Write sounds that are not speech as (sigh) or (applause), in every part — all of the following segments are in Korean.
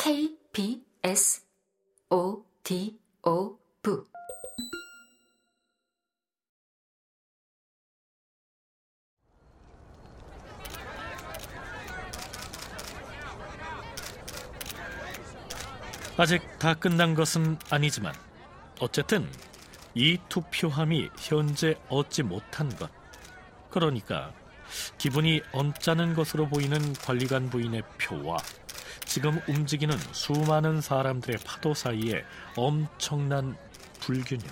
KBS O D O V. 아직 다 끝난 것은 아니지만 어쨌든 이 투표함이 현재 얻지 못한 것. 그러니까 기분이 언짢은 것으로 보이는 관리관 부인의 표와 지금 움직이는 수많은 사람들의 파도 사이에 엄청난 불균형.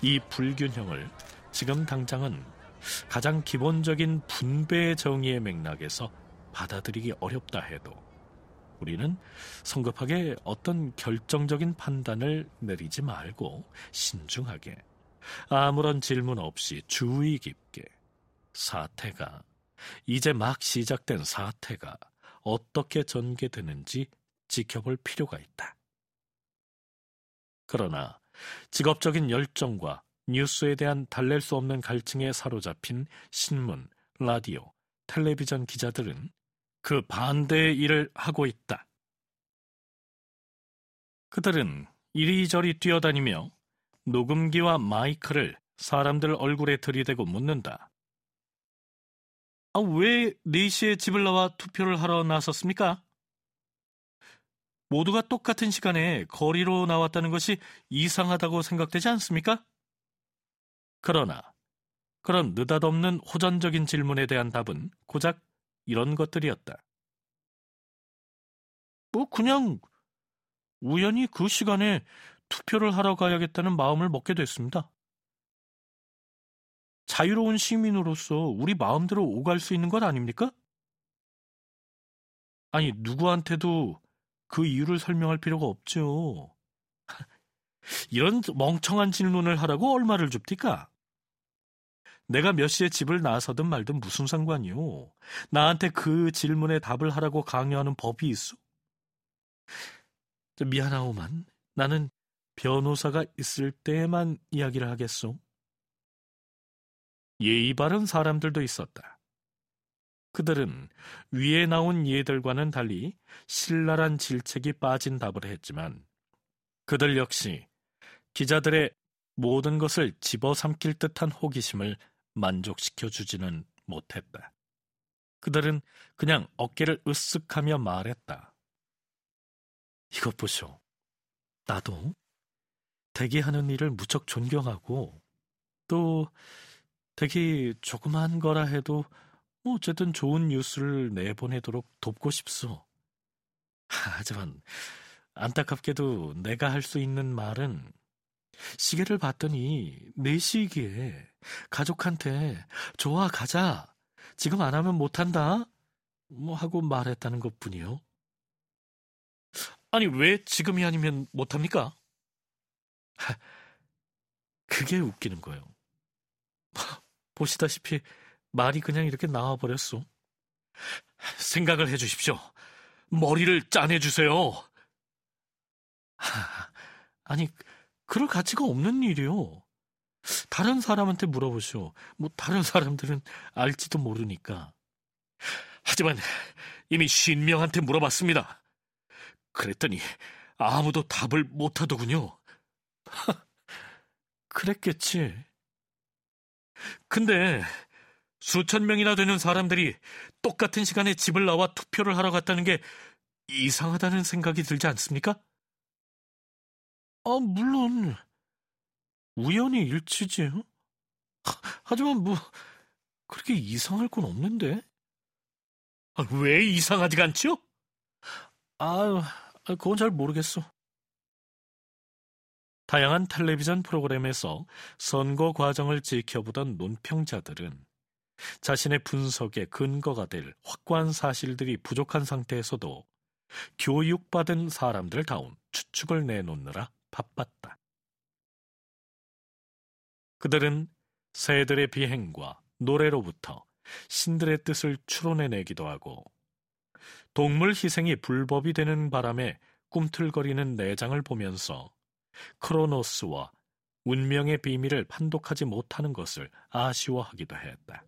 이 불균형을 지금 당장은 가장 기본적인 분배 정의의 맥락에서 받아들이기 어렵다 해도 우리는 성급하게 어떤 결정적인 판단을 내리지 말고 신중하게 아무런 질문 없이 주의 깊게 사태가 이제 막 시작된 사태가 어떻게 전개되는지 지켜볼 필요가 있다. 그러나 직업적인 열정과 뉴스에 대한 달랠 수 없는 갈증에 사로잡힌 신문, 라디오, 텔레비전 기자들은 그 반대의 일을 하고 있다. 그들은 이리저리 뛰어다니며 녹음기와 마이크를 사람들 얼굴에 들이대고 묻는다. 아, 왜 4시에 집을 나와 투표를 하러 나섰습니까? 모두가 똑같은 시간에 거리로 나왔다는 것이 이상하다고 생각되지 않습니까? 그러나 그런 느닷없는 호전적인 질문에 대한 답은 고작 이런 것들이었다. 뭐 그냥 우연히 그 시간에 투표를 하러 가야겠다는 마음을 먹게 됐습니다. 자유로운 시민으로서 우리 마음대로 오갈 수 있는 것 아닙니까? 아니, 누구한테도 그 이유를 설명할 필요가 없죠. (laughs) 이런 멍청한 질문을 하라고 얼마를 줍니까? 내가 몇 시에 집을 나서든 말든 무슨 상관이요. 나한테 그 질문에 답을 하라고 강요하는 법이 있어? 미안하오만 나는 변호사가 있을 때만 이야기를 하겠소. 예의 바른 사람들도 있었다. 그들은 위에 나온 예들과는 달리 신랄한 질책이 빠진 답을 했지만 그들 역시 기자들의 모든 것을 집어삼킬 듯한 호기심을 만족시켜 주지는 못했다. 그들은 그냥 어깨를 으쓱하며 말했다. 이것 보쇼. 나도 대기하는 일을 무척 존경하고 또 되게 조그만 거라 해도 뭐 어쨌든 좋은 뉴스를 내보내도록 돕고 싶소. 하지만 안타깝게도 내가 할 수 있는 말은 시계를 봤더니 4시기에 가족한테 좋아 가자. 지금 안 하면 못한다. 뭐 하고 말했다는 것 뿐이요. 아니 왜 지금이 아니면 못합니까? 그게 웃기는 거예요. 보시다시피 말이 그냥 이렇게 나와버렸소. 생각을 해주십시오. 머리를 짜내주세요. (laughs) 아니, 그럴 가치가 없는 일이요. 다른 사람한테 물어보시오. 뭐, 다른 사람들은 알지도 모르니까. 하지만 이미 쉰 명한테 물어봤습니다. 그랬더니 아무도 답을 못하더군요. (laughs) 그랬겠지. 근데 수천 명이나 되는 사람들이 똑같은 시간에 집을 나와 투표를 하러 갔다는 게 이상하다는 생각이 들지 않습니까? 아, 물론 우연히 일치지. 하지만 뭐 그렇게 이상할 건 없는데. 아, 왜 이상하지가 않죠? 아, 그건 잘 모르겠어. 다양한 텔레비전 프로그램에서 선거 과정을 지켜보던 논평자들은 자신의 분석에 근거가 될 확고한 사실들이 부족한 상태에서도 교육받은 사람들다운 추측을 내놓느라 바빴다. 그들은 새들의 비행과 노래로부터 신들의 뜻을 추론해내기도 하고 동물 희생이 불법이 되는 바람에 꿈틀거리는 내장을 보면서 크로노스와 운명의 비밀을 판독하지 못하는 것을 아쉬워하기도 했다.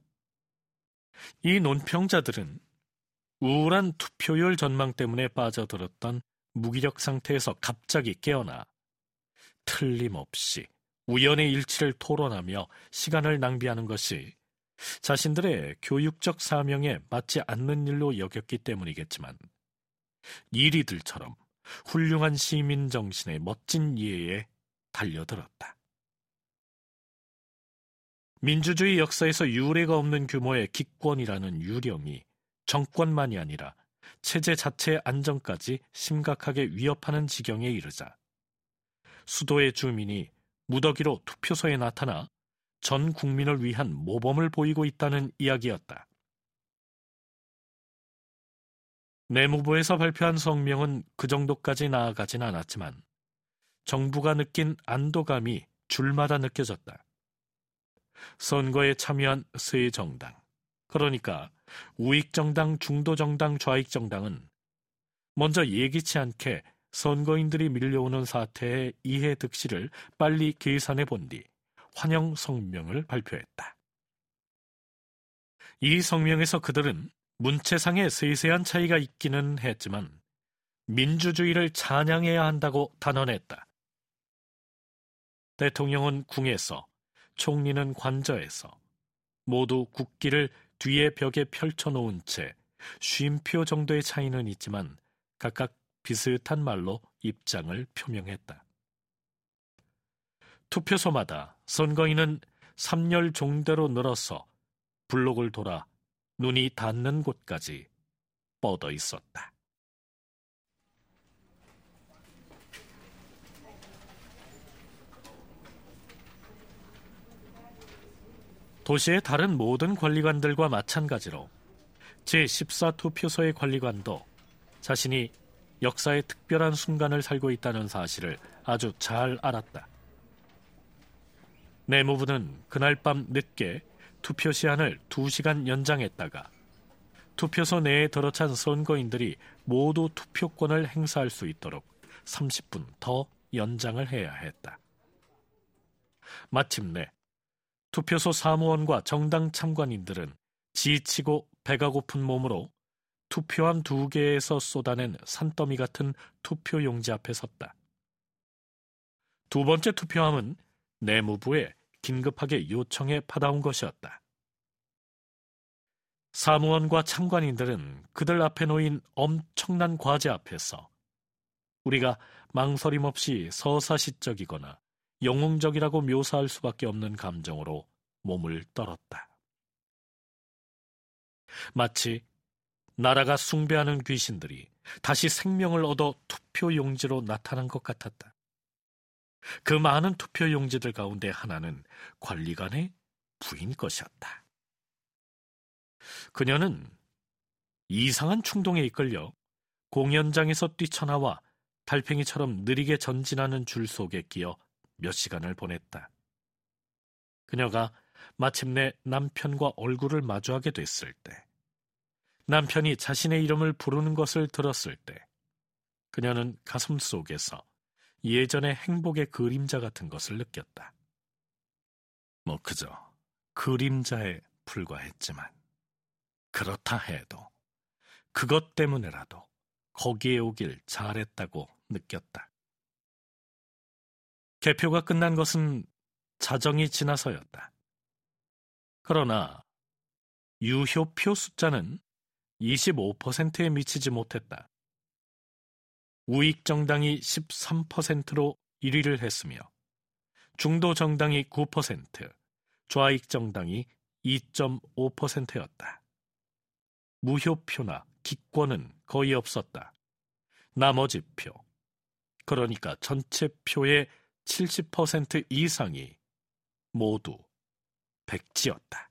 이 논평자들은 우울한 투표율 전망 때문에 빠져들었던 무기력 상태에서 갑자기 깨어나 틀림없이 우연의 일치를 토론하며 시간을 낭비하는 것이 자신들의 교육적 사명에 맞지 않는 일로 여겼기 때문이겠지만 이리들처럼 훌륭한 시민 정신의 멋진 이해에 달려들었다. 민주주의 역사에서 유례가 없는 규모의 기권이라는 유령이 정권만이 아니라 체제 자체의 안정까지 심각하게 위협하는 지경에 이르자 수도의 주민이 무더기로 투표소에 나타나 전 국민을 위한 모범을 보이고 있다는 이야기였다. 내무부에서 발표한 성명은 그 정도까지 나아가진 않았지만 정부가 느낀 안도감이 줄마다 느껴졌다. 선거에 참여한 새 정당, 그러니까 우익정당, 중도정당, 좌익정당은 먼저 예기치 않게 선거인들이 밀려오는 사태의 이해 득실을 빨리 계산해 본 뒤 환영 성명을 발표했다. 이 성명에서 그들은 문체상의 세세한 차이가 있기는 했지만 민주주의를 찬양해야 한다고 단언했다. 대통령은 궁에서, 총리는 관저에서 모두 국기를 뒤에 벽에 펼쳐놓은 채 쉼표 정도의 차이는 있지만 각각 비슷한 말로 입장을 표명했다. 투표소마다 선거인은 3열 종대로 늘어서 블록을 돌아 눈이 닿는 곳까지 뻗어 있었다. 도시의 다른 모든 관리관들과 마찬가지로 제14 투표소의 관리관도 자신이 역사의 특별한 순간을 살고 있다는 사실을 아주 잘 알았다. 내무부는 그날 밤 늦게 투표 시한을 2시간 연장했다가 투표소 내에 들어찬 선거인들이 모두 투표권을 행사할 수 있도록 30분 더 연장을 해야 했다. 마침내 투표소 사무원과 정당 참관인들은 지치고 배가 고픈 몸으로 투표함 두 개에서 쏟아낸 산더미 같은 투표 용지 앞에 섰다. 두 번째 투표함은 내무부에 긴급하게 요청해 받아온 것이었다. 사무원과 참관인들은 그들 앞에 놓인 엄청난 과제 앞에서 우리가 망설임 없이 서사시적이거나 영웅적이라고 묘사할 수밖에 없는 감정으로 몸을 떨었다. 마치 나라가 숭배하는 귀신들이 다시 생명을 얻어 투표 용지로 나타난 것 같았다. 그 많은 투표 용지들 가운데 하나는 관리관의 부인 것이었다. 그녀는 이상한 충동에 이끌려 공연장에서 뛰쳐나와 달팽이처럼 느리게 전진하는 줄 속에 끼어 몇 시간을 보냈다. 그녀가 마침내 남편과 얼굴을 마주하게 됐을 때, 남편이 자신의 이름을 부르는 것을 들었을 때, 그녀는 가슴 속에서 예전의 행복의 그림자 같은 것을 느꼈다. 뭐 그저 그림자에 불과했지만, 그렇다 해도 그것 때문에라도 거기에 오길 잘했다고 느꼈다. 개표가 끝난 것은 자정이 지나서였다. 그러나 유효표 숫자는 25%에 미치지 못했다. 우익 정당이 13%로 1위를 했으며 중도 정당이 9%, 좌익 정당이 2.5%였다. 무효표나 기권은 거의 없었다. 나머지 표, 그러니까 전체 표의 70% 이상이 모두 백지였다.